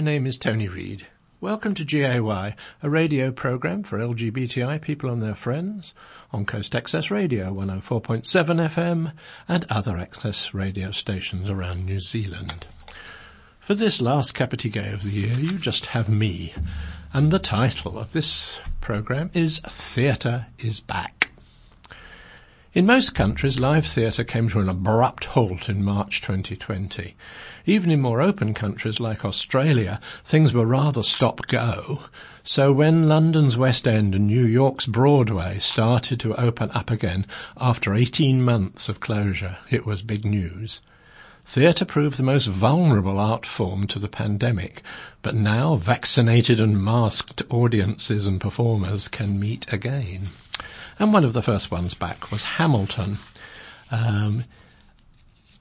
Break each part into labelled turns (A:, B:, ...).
A: My name is Tony Reid. Welcome to GAY, a radio program for LGBTI people and their friends on Coast Access Radio 104.7 FM and other access radio stations around New Zealand. For this last Gay of the year, you just have me, and the title of this program is Theatre is Back. In most countries, live theatre came to an abrupt halt in March 2020. Even in more open countries like Australia, things were rather stop-go. So when London's West End and New York's Broadway started to open up again after 18 months of closure, it was big news. Theatre proved the most vulnerable art form to the pandemic, but now vaccinated and masked audiences and performers can meet again. And one of the first ones back was Hamilton. Um,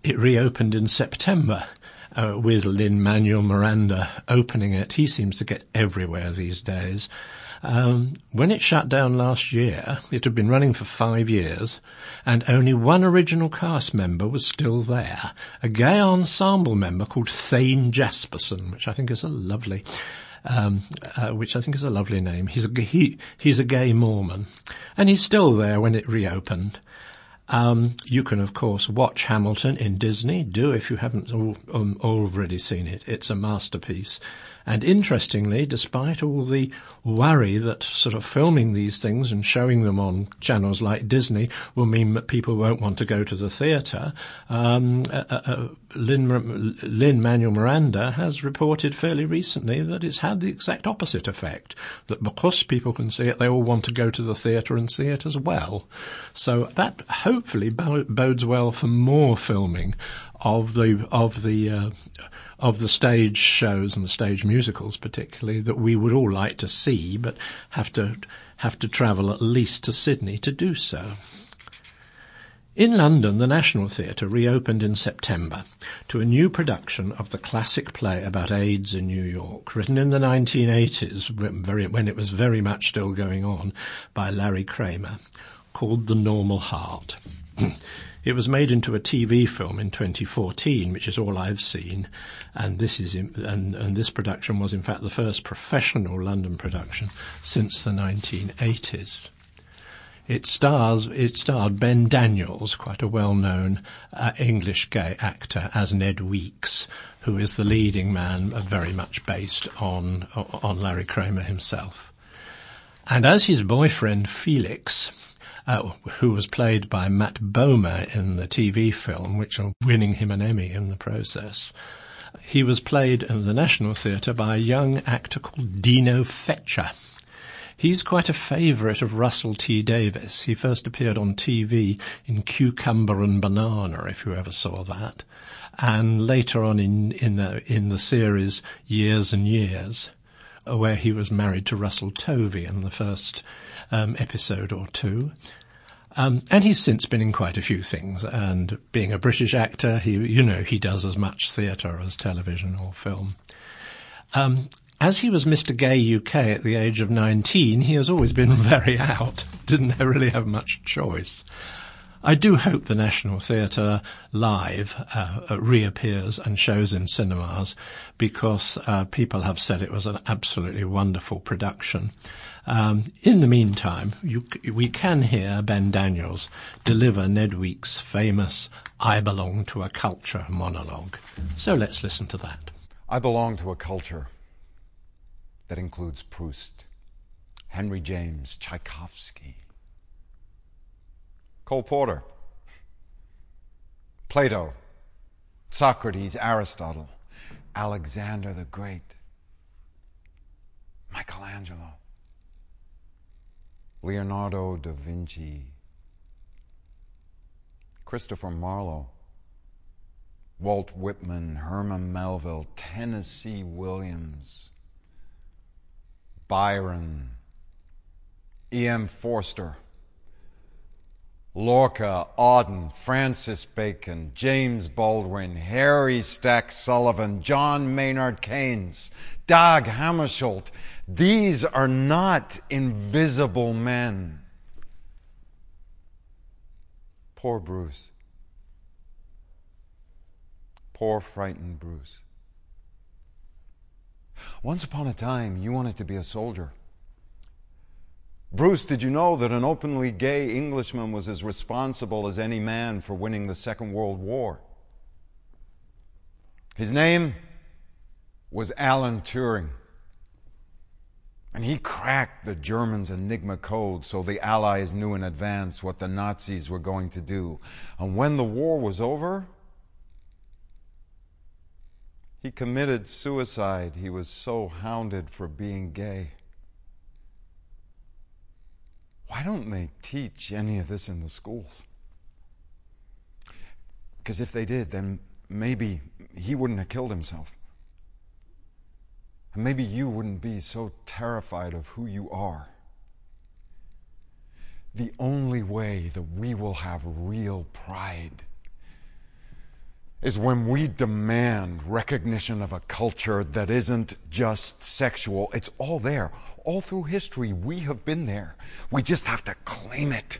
A: it reopened in September uh, with Lin-Manuel Miranda opening it. He seems to get everywhere these days. Um, when it shut down last year, it had been running for five years, and only one original cast member was still there, a gay ensemble member called Thayne Jasperson, which I think is a lovely um, uh, which I think is a lovely name. He's a, he, he's a gay Mormon, and he's still there when it reopened. Um, you can, of course, watch Hamilton in Disney. Do if you haven't um, already seen it. It's a masterpiece. And interestingly, despite all the worry that sort of filming these things and showing them on channels like Disney will mean that people won't want to go to the theatre, um, uh, uh, uh Manuel Miranda has reported fairly recently that it's had the exact opposite effect. That because people can see it, they all want to go to the theatre and see it as well. So that hopefully bodes well for more filming of the of the uh, of the stage shows and the stage musicals, particularly that we would all like to see, but have to have to travel at least to Sydney to do so. In London, the National Theatre reopened in September to a new production of the classic play about AIDS in New York, written in the 1980s, when it was very much still going on, by Larry Kramer, called The Normal Heart. It was made into a TV film in 2014, which is all I've seen, and this is in, and, and this production was in fact the first professional London production since the 1980s. It stars it starred Ben Daniels, quite a well-known uh, English gay actor, as Ned Weeks, who is the leading man, uh, very much based on on Larry Kramer himself. And as his boyfriend Felix, uh, who was played by Matt Bomer in the TV film, which are winning him an Emmy in the process. He was played in the National Theatre by a young actor called Dino Fetscher. He's quite a favourite of Russell T Davies. He first appeared on TV in Cucumber and Banana, if you ever saw that, and later on in in the, in the series Years and Years, where he was married to Russell Tovey in the first um, episode or two. Um, and he's since been in quite a few things. And being a British actor, he, you know, he does as much theatre as television or film. Um, as he was Mr. Gay UK at the age of 19, he has always been very out. Didn't really have much choice. I do hope the National Theatre live uh, reappears and shows in cinemas because uh, people have said it was an absolutely wonderful production. Um, in the meantime, you, we can hear Ben Daniels deliver Ned Weeks' famous I Belong to a Culture monologue. So let's listen to that.
B: I belong to a culture that includes Proust, Henry James, Tchaikovsky, Cole Porter, Plato, Socrates, Aristotle, Alexander the Great, Michelangelo, Leonardo da Vinci, Christopher Marlowe, Walt Whitman, Herman Melville, Tennessee Williams, Byron, E.M. Forster, Lorca, Auden, Francis Bacon, James Baldwin, Harry Stack Sullivan, John Maynard Keynes, Dag Hammarskjöld. These are not invisible men. Poor Bruce. Poor frightened Bruce. Once upon a time, you wanted to be a soldier. Bruce, did you know that an openly gay Englishman was as responsible as any man for winning the Second World War? His name was Alan Turing. And he cracked the Germans' Enigma code so the Allies knew in advance what the Nazis were going to do. And when the war was over, he committed suicide. He was so hounded for being gay. Why don't they teach any of this in the schools? Because if they did, then maybe he wouldn't have killed himself. And maybe you wouldn't be so terrified of who you are. The only way that we will have real pride is when we demand recognition of a culture that isn't just sexual. It's all there. All through history, we have been there. We just have to claim it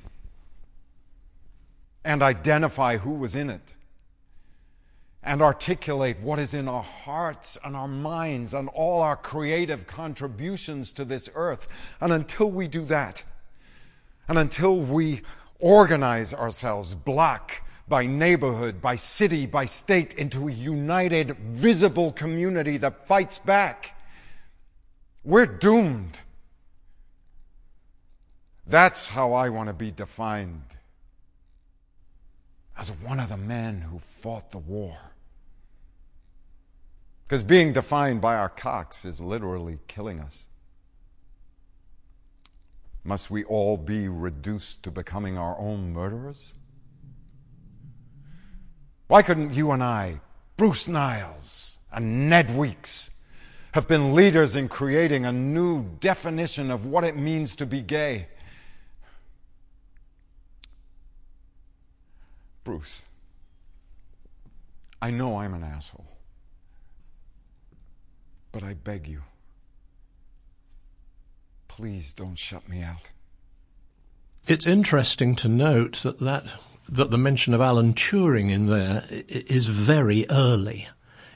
B: and identify who was in it and articulate what is in our hearts and our minds and all our creative contributions to this earth. And until we do that, and until we organize ourselves block by neighborhood, by city, by state into a united, visible community that fights back, we're doomed. That's how I want to be defined as one of the men who fought the war. Because being defined by our cocks is literally killing us. Must we all be reduced to becoming our own murderers? Why couldn't you and I, Bruce Niles and Ned Weeks, have been leaders in creating a new definition of what it means to be gay? Bruce, I know I'm an asshole. But I beg you, please don't shut me out.
A: It's interesting to note that, that, that the mention of Alan Turing in there is very early.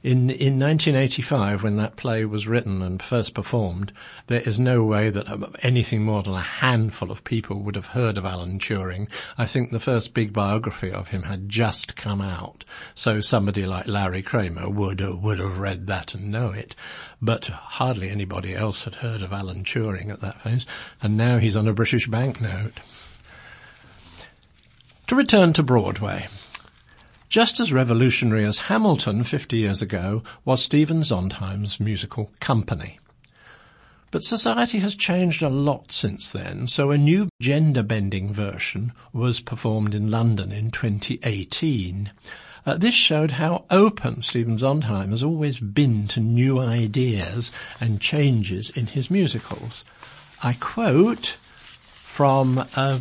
A: In, in 1985, when that play was written and first performed, there is no way that anything more than a handful of people would have heard of Alan Turing. I think the first big biography of him had just come out, so somebody like Larry Kramer would would have read that and know it. But hardly anybody else had heard of Alan Turing at that phase, and now he's on a British banknote. To return to Broadway. Just as revolutionary as Hamilton 50 years ago was Stephen Sondheim's musical Company. But society has changed a lot since then, so a new gender-bending version was performed in London in 2018. Uh, this showed how open Stephen Sondheim has always been to new ideas and changes in his musicals. I quote from uh,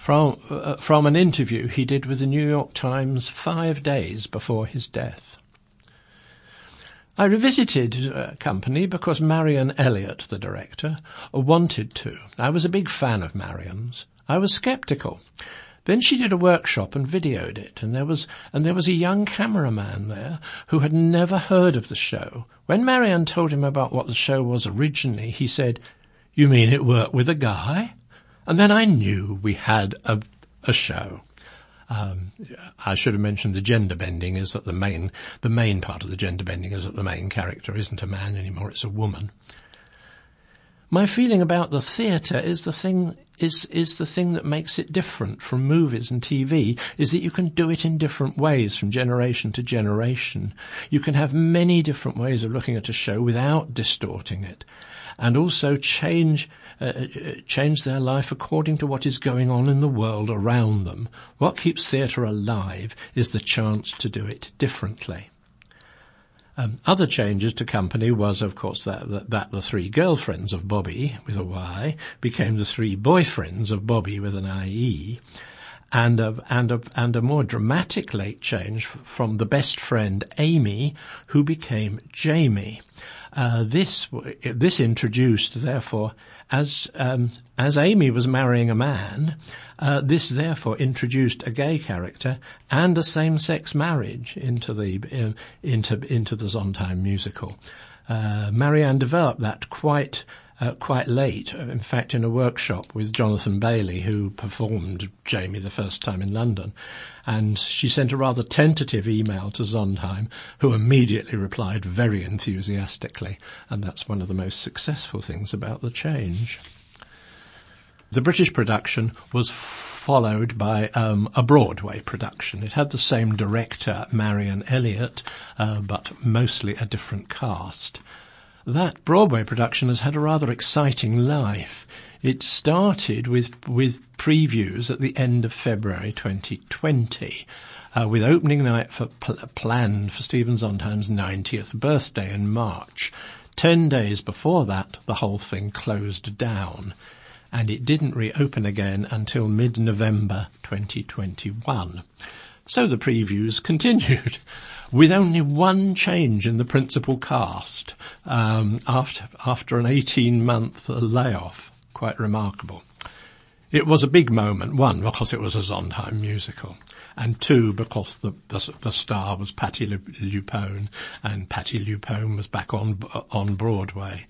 A: from, uh, from an interview he did with the New York Times five days before his death. I revisited a company because Marianne Elliott, the director, wanted to. I was a big fan of Marianne's. I was sceptical. Then she did a workshop and videoed it, and there was and there was a young cameraman there who had never heard of the show. When Marianne told him about what the show was originally, he said, "You mean it worked with a guy?" And then I knew we had a, a show. Um, I should have mentioned the gender bending is that the main, the main part of the gender bending is that the main character isn't a man anymore, it's a woman. My feeling about the theatre is the thing, is, is the thing that makes it different from movies and TV, is that you can do it in different ways from generation to generation. You can have many different ways of looking at a show without distorting it and also change uh, uh, change their life according to what is going on in the world around them. What keeps theatre alive is the chance to do it differently. Um, other changes to company was, of course, that, that, that, the three girlfriends of Bobby with a Y became the three boyfriends of Bobby with an IE, and a, and a, and a more dramatic late change from the best friend Amy, who became Jamie. Uh, this this introduced, therefore, as um, as Amy was marrying a man, uh, this therefore introduced a gay character and a same-sex marriage into the uh, into into the Sondheim musical. uh, Marianne developed that quite uh, quite late. In fact, in a workshop with Jonathan Bailey, who performed Jamie the first time in London, and she sent a rather tentative email to Sondheim, who immediately replied very enthusiastically, and that's one of the most successful things about the change. The British production was followed by um, a Broadway production. It had the same director, Marion Elliott, uh, but mostly a different cast. That Broadway production has had a rather exciting life. It started with with previews at the end of February 2020, uh, with opening night for pl- planned for Stephen Sondheim's 90th birthday in March. Ten days before that, the whole thing closed down, and it didn't reopen again until mid-November 2021. So the previews continued with only one change in the principal cast um, after after an 18 month layoff. Quite remarkable. It was a big moment. One because it was a Sondheim musical, and two because the the, the star was Patti LuPone, and Patti LuPone was back on on Broadway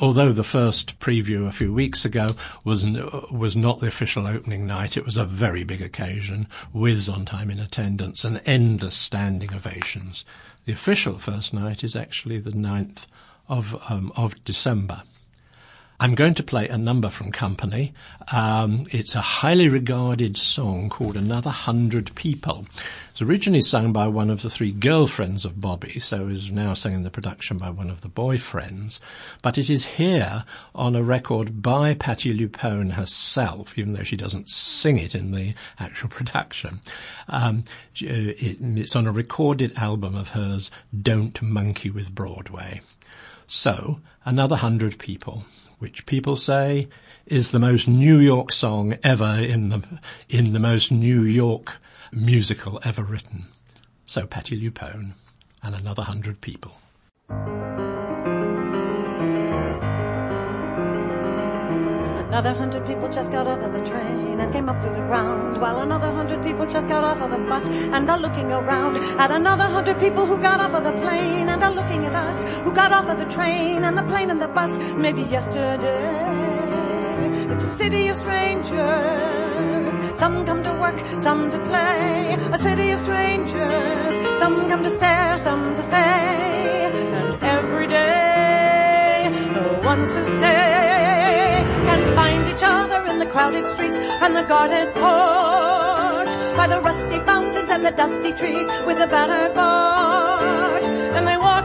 A: although the first preview a few weeks ago was was not the official opening night, it was a very big occasion with Sondheim in attendance and endless standing ovations. The official first night is actually the 9th of um, of December. I'm going to play a number from Company. Um, it's a highly regarded song called Another Hundred People. It's originally sung by one of the three girlfriends of Bobby, so is now sung in the production by one of the boyfriends. But it is here on a record by Patti LuPone herself, even though she doesn't sing it in the actual production. Um, it, it's on a recorded album of hers, Don't Monkey with Broadway. So, Another Hundred People which people say is the most New York song ever in the, in the most New York musical ever written. So Patti LuPone and another hundred people.
C: Another hundred people just got off of the train and came up through the ground, while another hundred people just got off of the bus and are looking around at another hundred people who got off of the us, who got off of the train and the plane and the bus maybe yesterday. It's a city of strangers. Some come to work, some to play. A city of strangers. Some come to stare, some to stay. And every day, the ones to stay can find each other in the crowded streets and the guarded porch, by the rusty fountains and the dusty trees with the battered porch. And they walk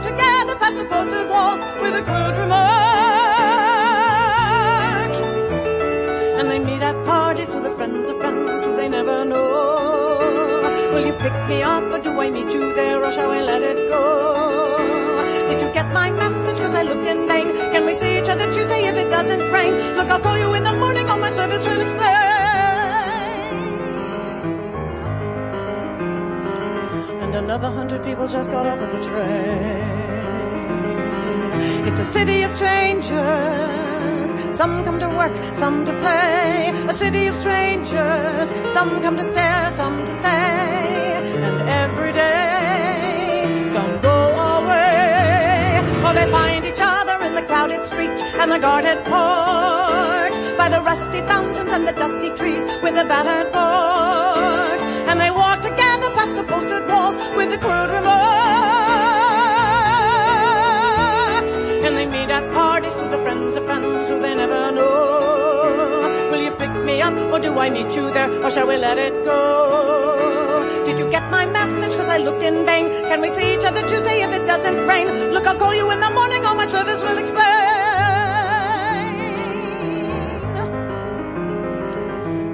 C: the posted walls with a crude remark. And they meet at parties with the friends of friends who they never know. Will you pick me up or do I meet you there or shall I let it go? Did you get my message? Cause I look in vain. Can we see each other Tuesday if it doesn't rain? Look, I'll call you in the morning on my service will explain. And another hundred people just got off of the train. It's a city of strangers. Some come to work, some to play. A city of strangers. Some come to stare, some to stay. And every day, some go for they find each other in the crowded streets and the guarded parks. by the rusty fountains and the dusty trees with the battered porch. And they walk together past the posted walls with the crude remarks. Meet at parties with the friends of friends who they never know. Will you pick me up or do I meet you there or shall we let it go? Did you get my message? Cause I looked in vain. Can we see each other Tuesday if it doesn't rain? Look, I'll call you in the morning. All my service will explain.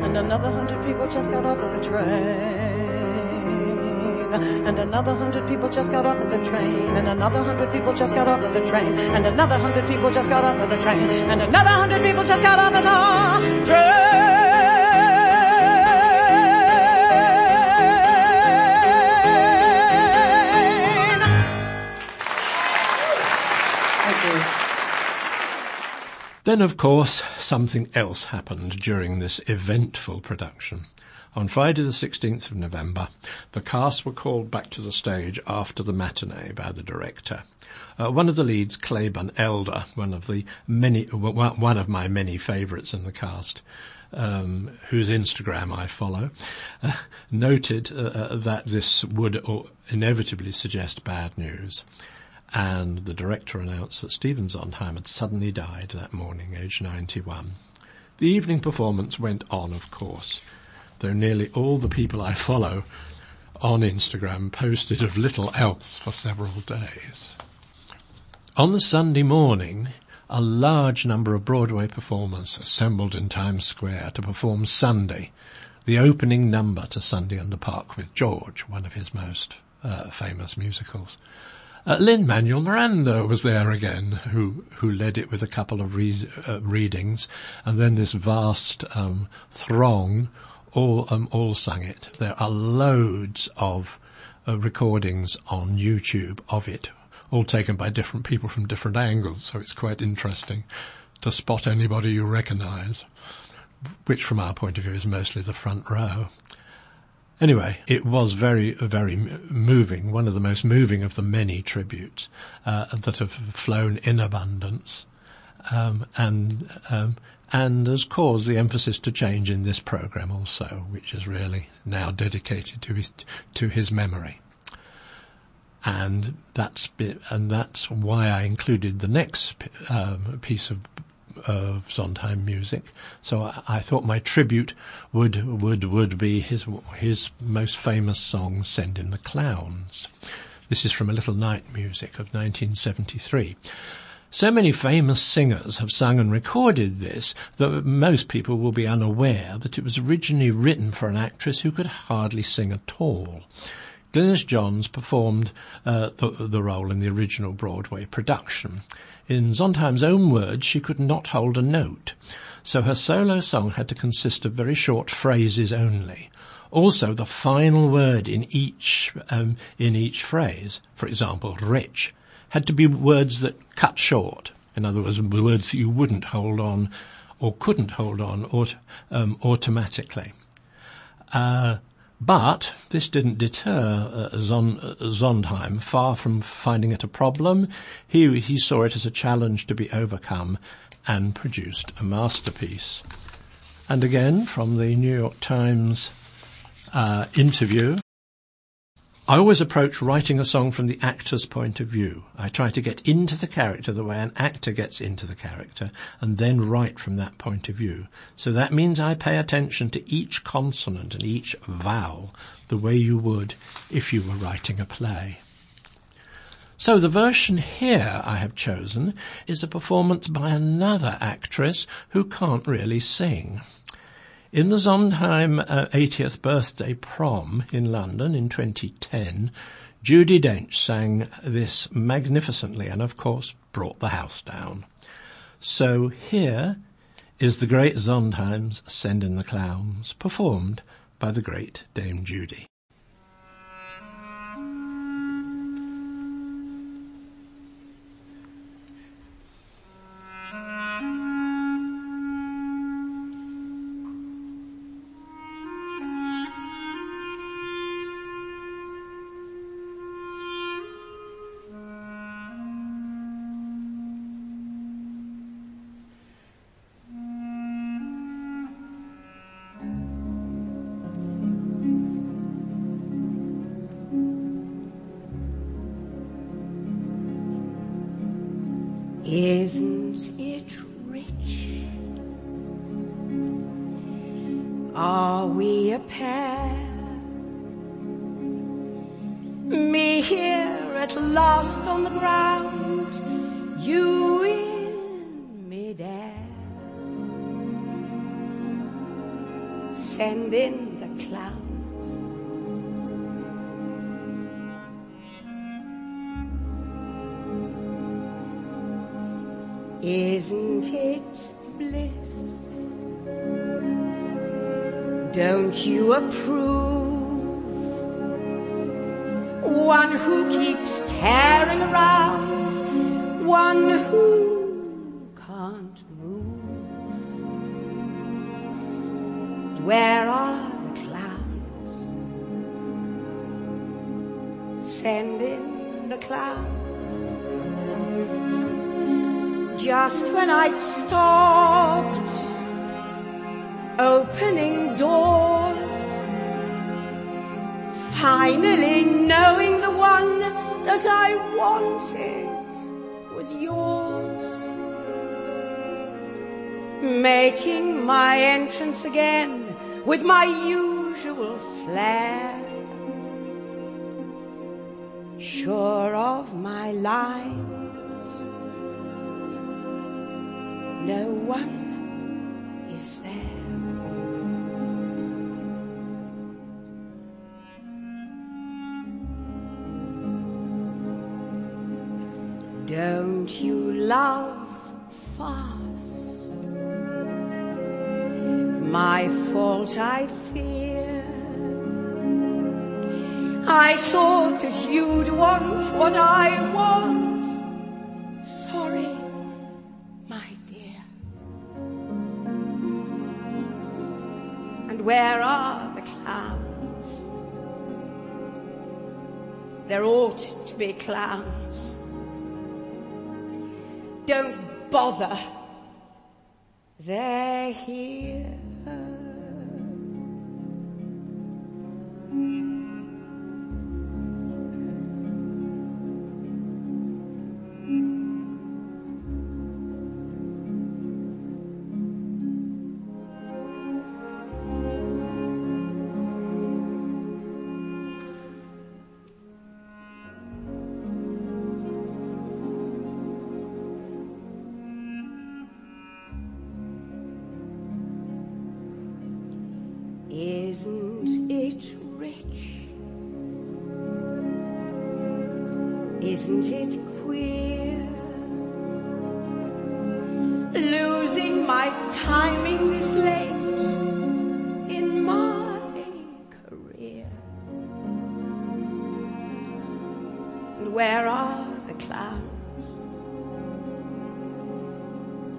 C: And another hundred people just got off of the train. And another hundred people just got off of the train. And another hundred people just got off of the train. And another hundred people just got off of the train. And another hundred people just got off of the train.
A: Then, of course, something else happened during this eventful production. On Friday the 16th of November, the cast were called back to the stage after the matinee by the director. Uh, one of the leads, Claybourne Elder, one of the many, one of my many favourites in the cast, um, whose Instagram I follow, uh, noted uh, uh that this would inevitably suggest bad news. And the director announced that Stephen Sondheim had suddenly died that morning, aged 91. The evening performance went on, of course though nearly all the people I follow on Instagram posted of little else for several days. On the Sunday morning, a large number of Broadway performers assembled in Times Square to perform Sunday, the opening number to Sunday in the Park with George, one of his most uh, famous musicals. Uh, Lin-Manuel Miranda was there again, who who led it with a couple of re- uh, readings, and then this vast um, throng all um, all sang it. There are loads of uh, recordings on YouTube of it, all taken by different people from different angles. So it's quite interesting to spot anybody you recognise, which from our point of view is mostly the front row. Anyway, it was very, very moving, one of the most moving of the many tributes uh, that have flown in abundance. Um, and um, and has caused the emphasis to change in this program also, which is really now dedicated to his to his memory. And that's bit, and that's why I included the next um, piece of of Sondheim music. So I, I, thought my tribute would would would be his his most famous song, "Send in the Clowns." This is from a Little Night Music of 1973. So many famous singers have sung and recorded this that most people will be unaware that it was originally written for an actress who could hardly sing at all. Glynis Johns performed uh, the, the role in the original Broadway production. In Sondheim's own words, she could not hold a note, so her solo song had to consist of very short phrases only. Also, the final word in each um, in each phrase, for example, rich, had to be words that cut short. In other words, words that you wouldn't hold on or couldn't hold on aut- um, automatically. Uh, but this didn't deter uh, Zon- uh. Far from finding it a problem, he, he saw it as a challenge to be overcome and produced a masterpiece. And again, from the New York Times uh, interview, I always approach writing a song from the actor's point of view. I try to get into the character the way an actor gets into the character and then write from that point of view. So that means I pay attention to each consonant and each vowel the way you would if you were writing a play. So the version here I have chosen is a performance by another actress who can't really sing. In the Sondheim uh, 80th birthday prom in London in 2010, Judi Dench sang this magnificently and, of course, brought the house down. So here is the great Sondheim's Send in the Clowns, performed by the great Dame Judi.
D: Isn't it rich? Are we a pair? Me here at last on the ground, you in midair. Send in Isn't it bliss? Don't you approve? One who keeps tearing around, one who can't move. Where are the clouds? Send in the clouds. Just when I'd stopped opening doors, finally knowing the one that I wanted was yours. Making my entrance again with my usual flair. Sure of my lines, no one is there. Don't you love fast? My fault, I fear. I thought that you'd want what I want. Where are the clowns? There ought to be clowns. Don't bother. They're here. Isn't it rich? Isn't it queer? Losing my timing this late in my career. And where are the clowns?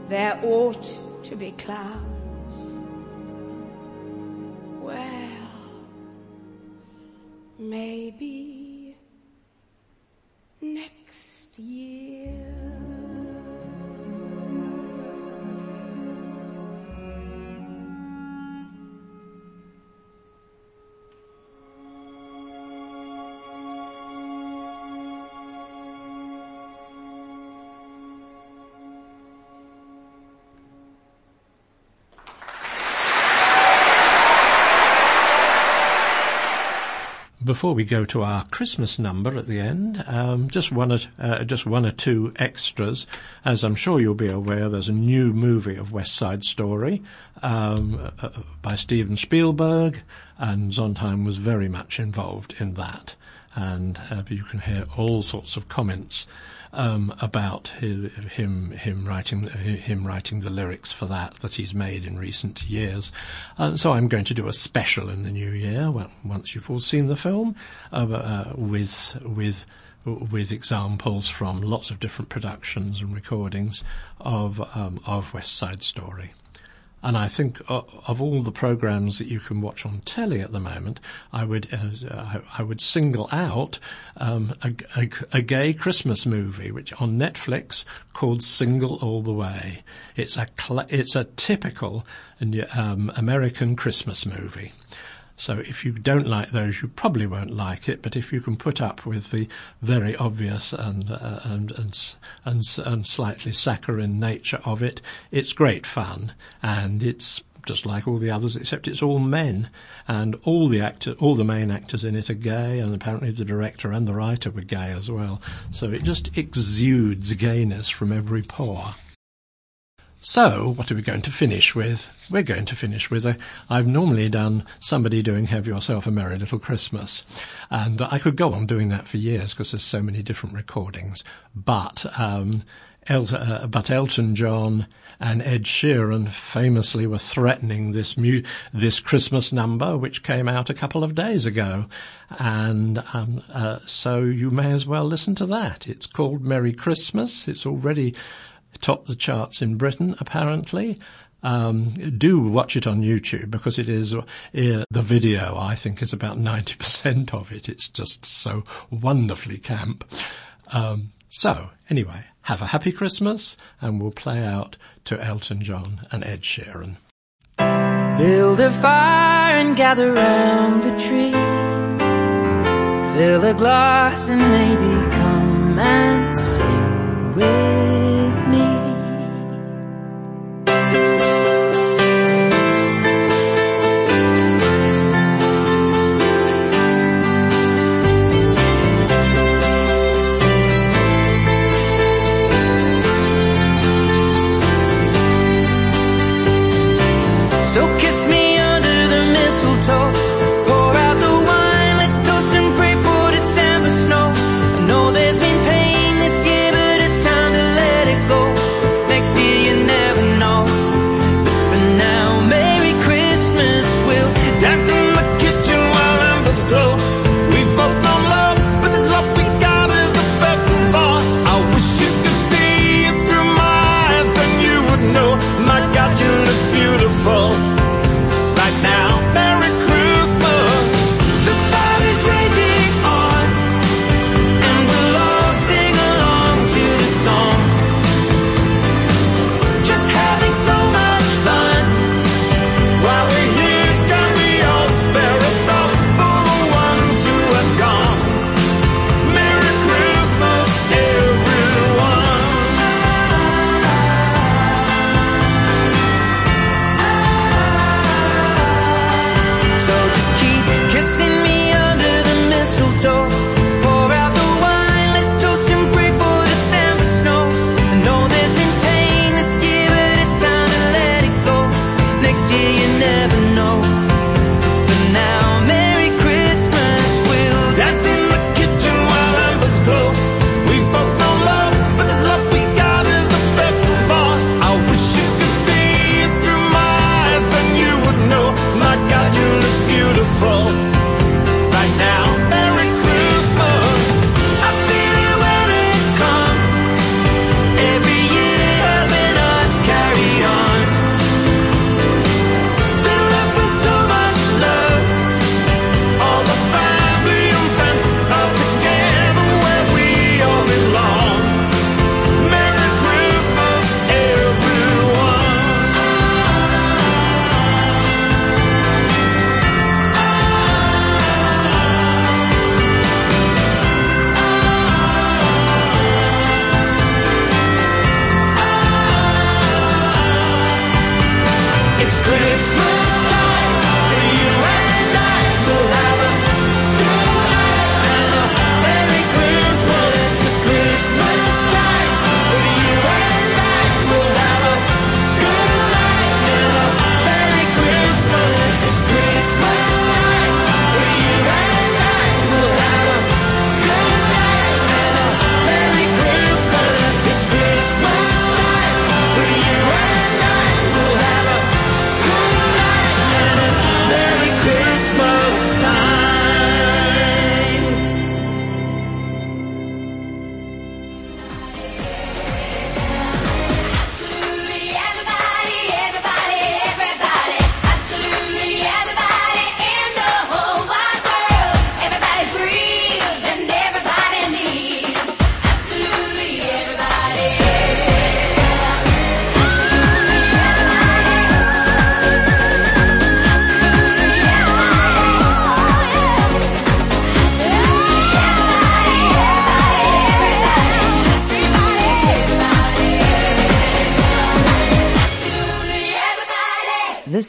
D: There ought to be clowns.
A: Before we go to our Christmas number at the end, um, just one or, uh, just one or two extras. As I'm sure you'll be aware, there's a new movie of West Side Story um, uh, by Steven Spielberg, and Sondheim was very much involved in that. And uh, you can hear all sorts of comments um, about hi- him him writing him writing the lyrics for that that he's made in recent years. Uh, so I'm going to do a special in the new year once you've all seen the film uh, uh, with with with examples from lots of different productions and recordings of um, of West Side Story. And I think uh, of all the programs that you can watch on telly at the moment, I would uh, I, would single out um, a, a, a gay Christmas movie, which on Netflix called Single All the Way. It's a cl- it's a typical um, American Christmas movie. So if you don't like those, you probably won't like it. But if you can put up with the very obvious and uh, and, and and and slightly saccharine nature of it, it's great fun, and it's just like all the others, except it's all men, and all the actor, all the main actors in it are gay, and apparently the director and the writer were gay as well. So it just exudes gayness from every pore. So, what are we going to finish with? We're going to finish with a, I've normally done somebody doing Have Yourself a Merry Little Christmas. And I could go on doing that for years because there's so many different recordings. But, um, El- uh, but Elton John and Ed Sheeran famously were threatening this mu- this Christmas number, which came out a couple of days ago, and um, uh, so you may as well listen to that. It's called Merry Christmas. It's already topped the charts in Britain, apparently. Um, do watch it on YouTube because it is uh, the video. I think is about ninety percent of it. It's just so wonderfully camp. Um, so anyway, have a happy Christmas, and we'll play out to Elton John and Ed Sheeran.
E: Build a fire and gather round the tree. Fill a glass and maybe come and sing with. so